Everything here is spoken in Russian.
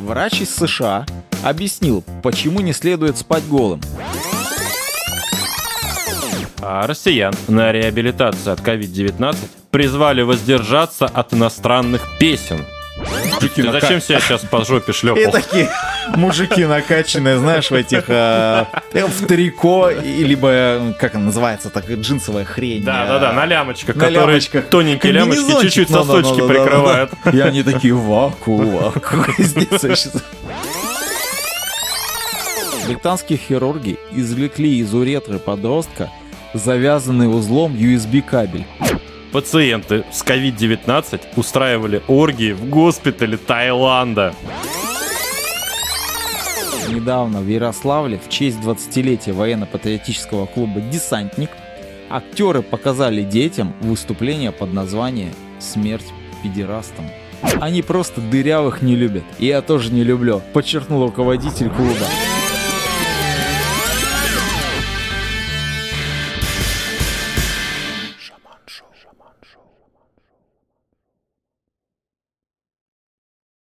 Врач из США объяснил, почему не следует спать голым. А россиян на реабилитацию от COVID-19 призвали воздержаться от иностранных песен. Ты зачем себя сейчас по жопе И шлепал? такие мужики накачанные, знаешь, в этих э, в трико, и либо, как она называется, так джинсовая хрень. Да, э, на лямочках, которые тоненькие лямочки чуть-чуть сосочки прикрывают. И они такие ваку, ваку. Здесь Британские хирурги извлекли из уретры подростка завязанный узлом USB кабель. Пациенты с COVID-19 устраивали оргии в госпитале Таиланда. Недавно в Ярославле в честь 20-летия военно-патриотического клуба «Десантник» актеры показали детям выступление под названием «Смерть педерастам». Они просто дырявых не любят. И я тоже не люблю, подчеркнул руководитель клуба. control.